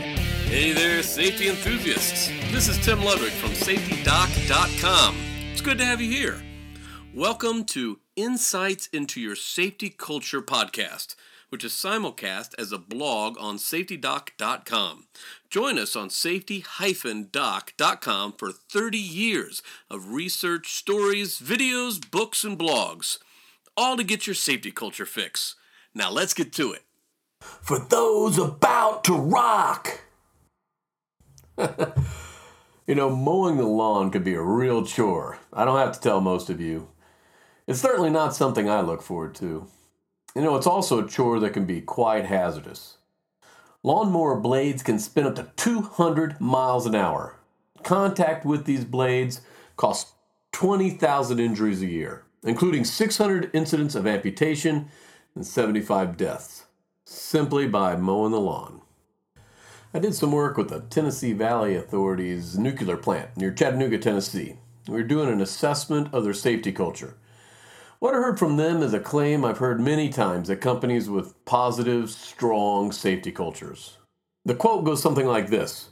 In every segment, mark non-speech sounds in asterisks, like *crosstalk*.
Hey there, safety enthusiasts. This is Tim Ludwig from SafetyDoc.com. It's good to have you here. Welcome to Insights into Your Safety Culture podcast, which is simulcast as a blog on SafetyDoc.com. Join us on safety-doc.com for 30 years of research, stories, videos, books, and blogs, all to get your safety culture fix. Now let's get to it. For those about to rock. *laughs* you know, mowing the lawn could be a real chore. I don't have to tell most of you. It's certainly not something I look forward to. You know, it's also a chore that can be quite hazardous. Lawnmower blades can spin up to 200 miles an hour. Contact with these blades costs 20,000 injuries a year, including 600 incidents of amputation and 75 deaths, simply by mowing the lawn. I did some work with the Tennessee Valley Authority's nuclear plant near Chattanooga, Tennessee. We were doing an assessment of their safety culture. What I heard from them is a claim I've heard many times at companies with positive, strong safety cultures. The quote goes something like this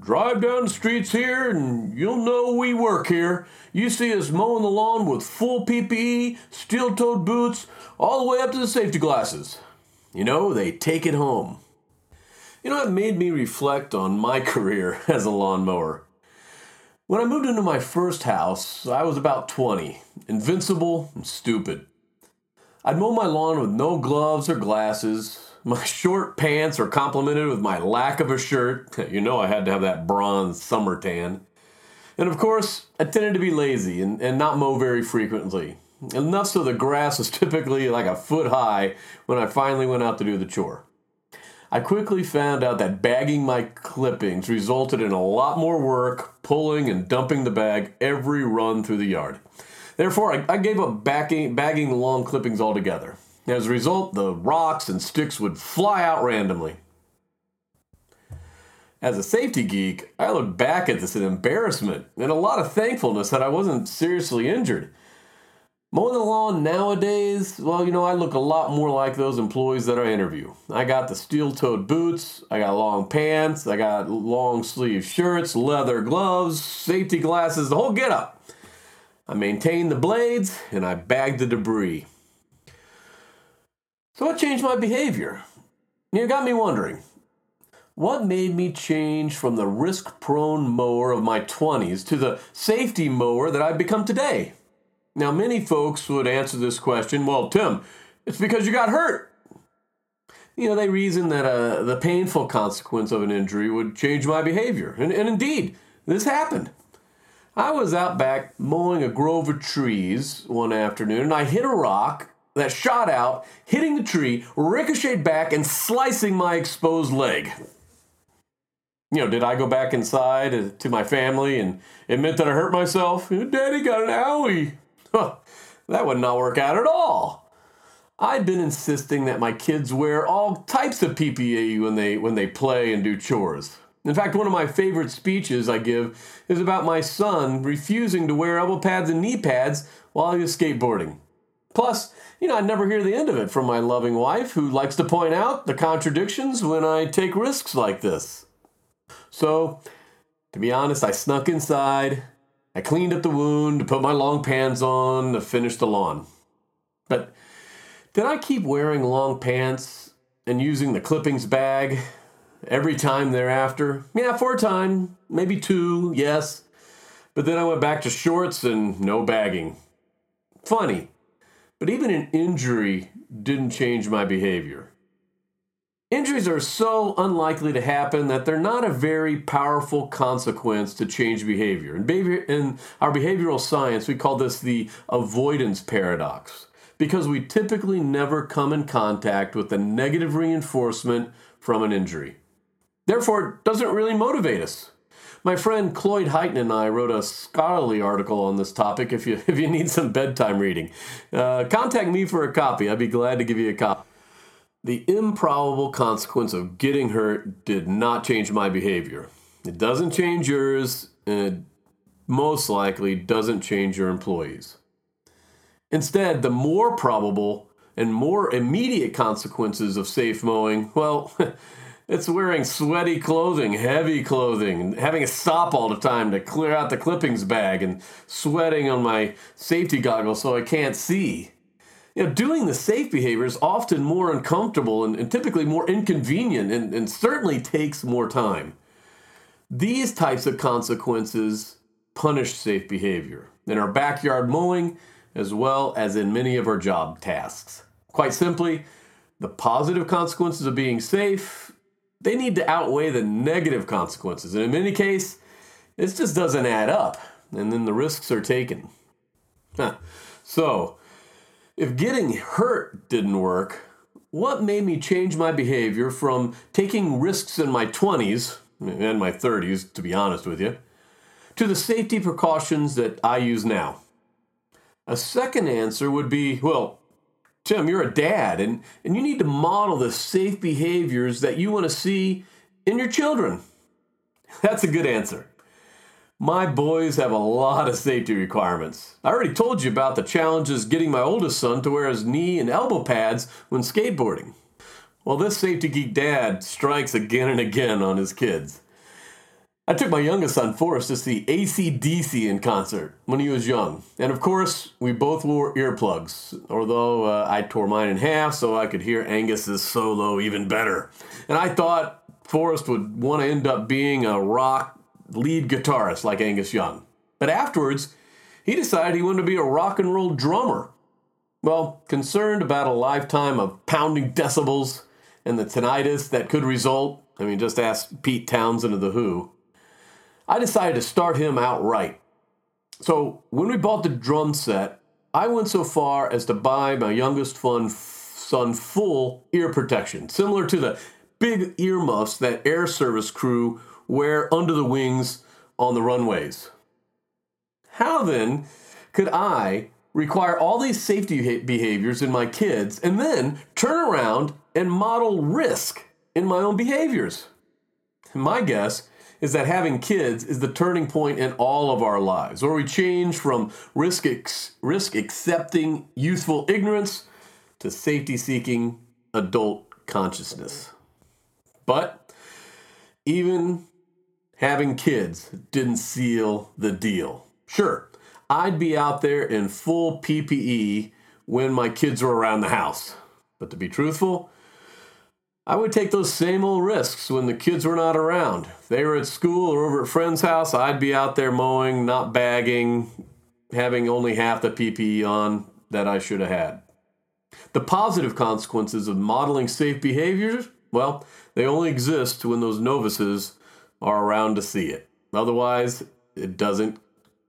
Drive down the streets here and you'll know we work here. You see us mowing the lawn with full PPE, steel toed boots, all the way up to the safety glasses. You know, they take it home. You know, it made me reflect on my *laughs* career as a lawnmower. When I moved into my first house, I was about 20, invincible and stupid. I'd mow my lawn with no gloves or glasses. *laughs* My short pants are complemented with my lack of a shirt. *laughs* You know, I had to have that bronze summer tan. And of course, I tended to be lazy and, and not mow very frequently. Enough so the grass was *laughs* typically like a foot high when I finally went out to do the chore. I quickly found out that bagging my clippings resulted in a lot more work pulling and dumping the bag every run through the yard. Therefore, I, I gave up bagging, bagging long clippings altogether. As a result, the rocks and sticks would fly out randomly. As a safety geek, I look back at this in embarrassment and a lot of thankfulness that I wasn't seriously injured. Mowing the lawn nowadays, well, you know, I look a lot more like those employees that I interview. I got the steel toed boots, I got long pants, I got long sleeve shirts, leather gloves, safety glasses, the whole get up. I maintain the blades and I bag the debris. So, what changed my behavior? You got me wondering what made me change from the risk prone mower of my 20s to the safety mower that I've become today? Now, many folks would answer this question well, Tim, it's because you got hurt. You know, they reason that uh, the painful consequence of an injury would change my behavior. And, and indeed, this happened. I was out back mowing a grove of trees one afternoon and I hit a rock that shot out, hitting the tree, ricocheted back, and slicing my exposed leg. You know, did I go back inside to my family and admit that I hurt myself? Daddy got an owie. *laughs* that would not work out at all. I've been insisting that my kids wear all types of PPE when they when they play and do chores. In fact, one of my favorite speeches I give is about my son refusing to wear elbow pads and knee pads while he was skateboarding. Plus, you know, I never hear the end of it from my loving wife, who likes to point out the contradictions when I take risks like this. So, to be honest, I snuck inside, I cleaned up the wound, put my long pants on to finish the lawn. But did I keep wearing long pants and using the clippings bag every time thereafter? Yeah, for a time, maybe two, yes. But then I went back to shorts and no bagging. Funny, but even an injury didn't change my behavior. Injuries are so unlikely to happen that they're not a very powerful consequence to change behavior. In, behavior, in our behavioral science, we call this the avoidance paradox because we typically never come in contact with the negative reinforcement from an injury. Therefore, it doesn't really motivate us. My friend Cloyd Hyten and I wrote a scholarly article on this topic if you, *laughs* if you need some bedtime reading. Uh, contact me for a copy. I'd be glad to give you a copy. The improbable consequence of getting hurt did not change my behavior. It doesn't change yours, and it most likely doesn't change your employees. Instead, the more probable and more immediate consequences of safe mowing, well, *laughs* It's wearing sweaty clothing, heavy clothing, having to stop all the time to clear out the clippings bag and sweating on my safety goggles so I can't see. You know, doing the safe behavior is often more uncomfortable and, and typically more inconvenient and, and certainly takes more time. These types of consequences punish safe behavior in our backyard mowing as well as in many of our job tasks. Quite simply, the positive consequences of being safe, they need to outweigh the negative consequences. And in many cases, this just doesn't add up, and then the risks are taken. Huh. So, if getting hurt didn't work, what made me change my behavior from taking risks in my 20s and my 30s, to be honest with you, to the safety precautions that I use now? A second answer would be well, Tim, you're a dad, and, and you need to model the safe behaviors that you want to see in your children. That's a good answer. My boys have a lot of safety requirements. I already told you about the challenges getting my oldest son to wear his knee and elbow pads when skateboarding. Well, this safety geek dad strikes again and again on his kids. I took my youngest son, Forrest, to see ACDC in concert when he was young. And of course, we both wore earplugs, although uh, I tore mine in half so I could hear Angus's solo even better. And I thought Forrest would want to end up being a rock lead guitarist like Angus Young. But afterwards, he decided he wanted to be a rock and roll drummer. Well, concerned about a lifetime of pounding decibels and the tinnitus that could result, I mean, just ask Pete Townshend of The Who. I decided to start him outright. So when we bought the drum set, I went so far as to buy my youngest son full ear protection, similar to the big earmuffs that Air Service crew wear under the wings on the runways. How then could I require all these safety behaviors in my kids and then turn around and model risk in my own behaviors? My guess is that having kids is the turning point in all of our lives, where we change from risk ex- risk accepting youthful ignorance to safety seeking adult consciousness. But even having kids didn't seal the deal. Sure, I'd be out there in full PPE when my kids were around the house. But to be truthful, I would take those same old risks when the kids were not around. If they were at school or over at friend's house, I'd be out there mowing, not bagging, having only half the PPE on that I should have had. The positive consequences of modeling safe behaviors, well, they only exist when those novices are around to see it. Otherwise, it doesn't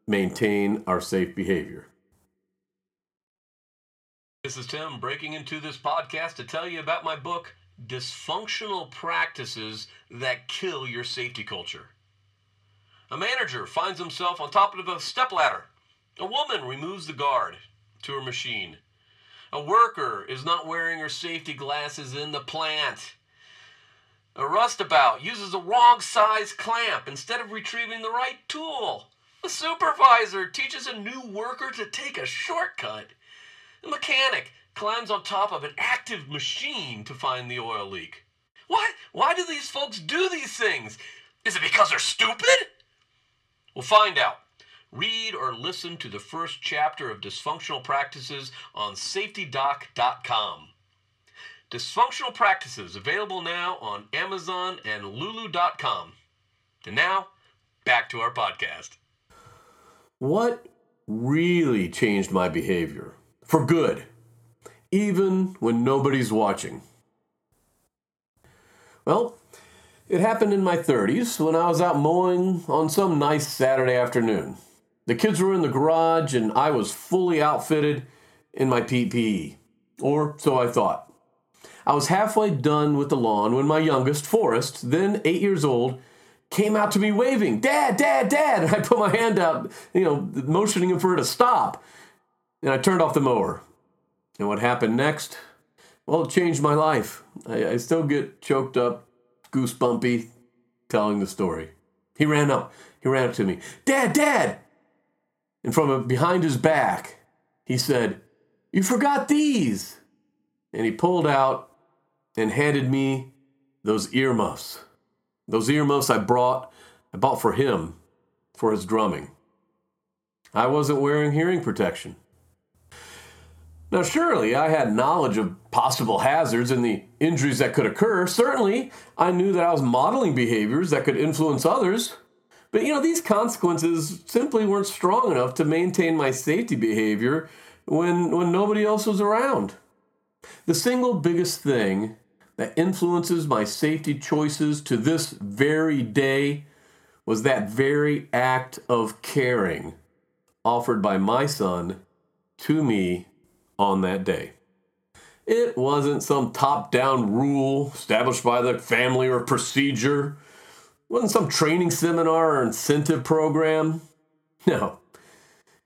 maintain our safe behavior. This is Tim breaking into this podcast to tell you about my book dysfunctional practices that kill your safety culture. A manager finds himself on top of a stepladder. A woman removes the guard to her machine. A worker is not wearing her safety glasses in the plant. A rustabout uses the wrong size clamp instead of retrieving the right tool. A supervisor teaches a new worker to take a shortcut. A mechanic climbs on top of an active machine to find the oil leak. Why, why do these folks do these things? Is it because they're stupid? We'll find out. Read or listen to the first chapter of Dysfunctional Practices on safetydoc.com. Dysfunctional Practices available now on Amazon and Lulu.com. And now, back to our podcast. What really changed my behavior? For good even when nobody's watching. Well, it happened in my 30s when I was out mowing on some nice Saturday afternoon. The kids were in the garage and I was fully outfitted in my PPE, or so I thought. I was halfway done with the lawn when my youngest, Forrest, then eight years old, came out to me waving, Dad, Dad, Dad. And I put my hand out, you know, motioning him for her to stop. And I turned off the mower. And what happened next? Well, it changed my life. I, I still get choked up, goosebumpy, telling the story. He ran up. He ran up to me. Dad, Dad! And from behind his back, he said, You forgot these! And he pulled out and handed me those earmuffs. Those earmuffs I brought, I bought for him for his drumming. I wasn't wearing hearing protection. Now, surely I had knowledge of possible hazards and the injuries that could occur. Certainly, I knew that I was modeling behaviors that could influence others. But you know, these consequences simply weren't strong enough to maintain my safety behavior when, when nobody else was around. The single biggest thing that influences my safety choices to this very day was that very act of caring offered by my son to me on that day. It wasn't some top down rule established by the family or procedure. It wasn't some training seminar or incentive program. No.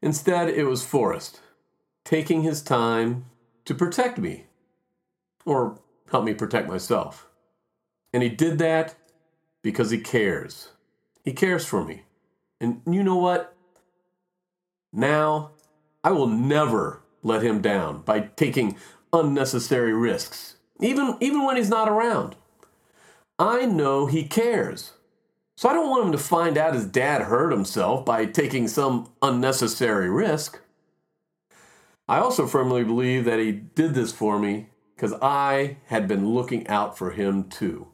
Instead, it was Forrest taking his time to protect me or help me protect myself. And he did that because he cares. He cares for me. And you know what? Now, I will never let him down by taking unnecessary risks, even, even when he's not around. I know he cares. So I don't want him to find out his dad hurt himself by taking some unnecessary risk. I also firmly believe that he did this for me because I had been looking out for him too.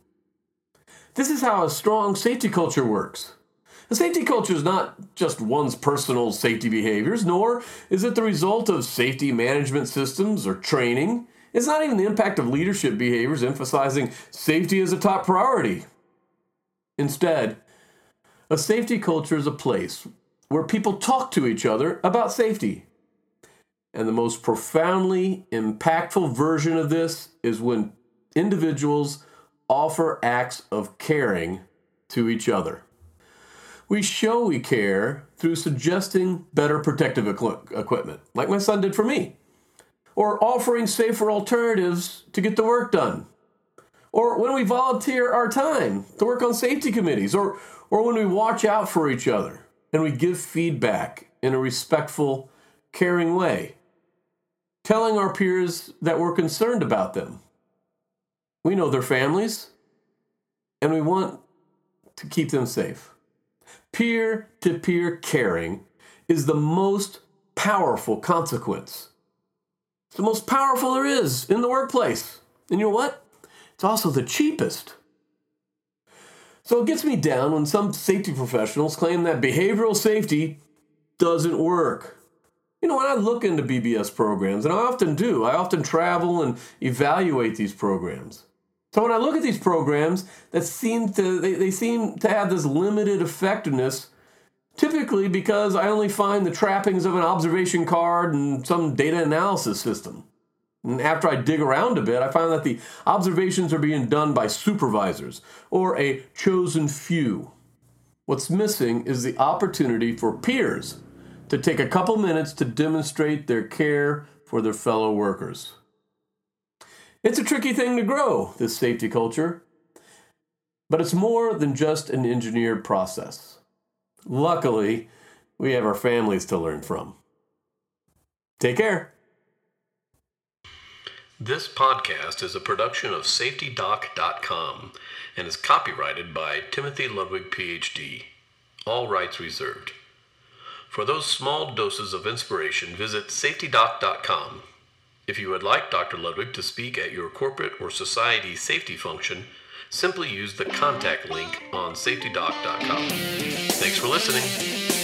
This is how a strong safety culture works. A safety culture is not just one's personal safety behaviors, nor is it the result of safety management systems or training. It's not even the impact of leadership behaviors emphasizing safety as a top priority. Instead, a safety culture is a place where people talk to each other about safety. And the most profoundly impactful version of this is when individuals offer acts of caring to each other. We show we care through suggesting better protective equipment, like my son did for me, or offering safer alternatives to get the work done, or when we volunteer our time to work on safety committees, or, or when we watch out for each other and we give feedback in a respectful, caring way telling our peers that we're concerned about them. We know their families, and we want to keep them safe. Peer to peer caring is the most powerful consequence. It's the most powerful there is in the workplace. And you know what? It's also the cheapest. So it gets me down when some safety professionals claim that behavioral safety doesn't work. You know, when I look into BBS programs, and I often do, I often travel and evaluate these programs. So when I look at these programs that seem to they, they seem to have this limited effectiveness, typically because I only find the trappings of an observation card and some data analysis system. And after I dig around a bit, I find that the observations are being done by supervisors or a chosen few. What's missing is the opportunity for peers to take a couple minutes to demonstrate their care for their fellow workers. It's a tricky thing to grow, this safety culture, but it's more than just an engineered process. Luckily, we have our families to learn from. Take care. This podcast is a production of SafetyDoc.com and is copyrighted by Timothy Ludwig, PhD. All rights reserved. For those small doses of inspiration, visit safetydoc.com. If you would like Dr. Ludwig to speak at your corporate or society safety function, simply use the contact link on safetydoc.com. Thanks for listening.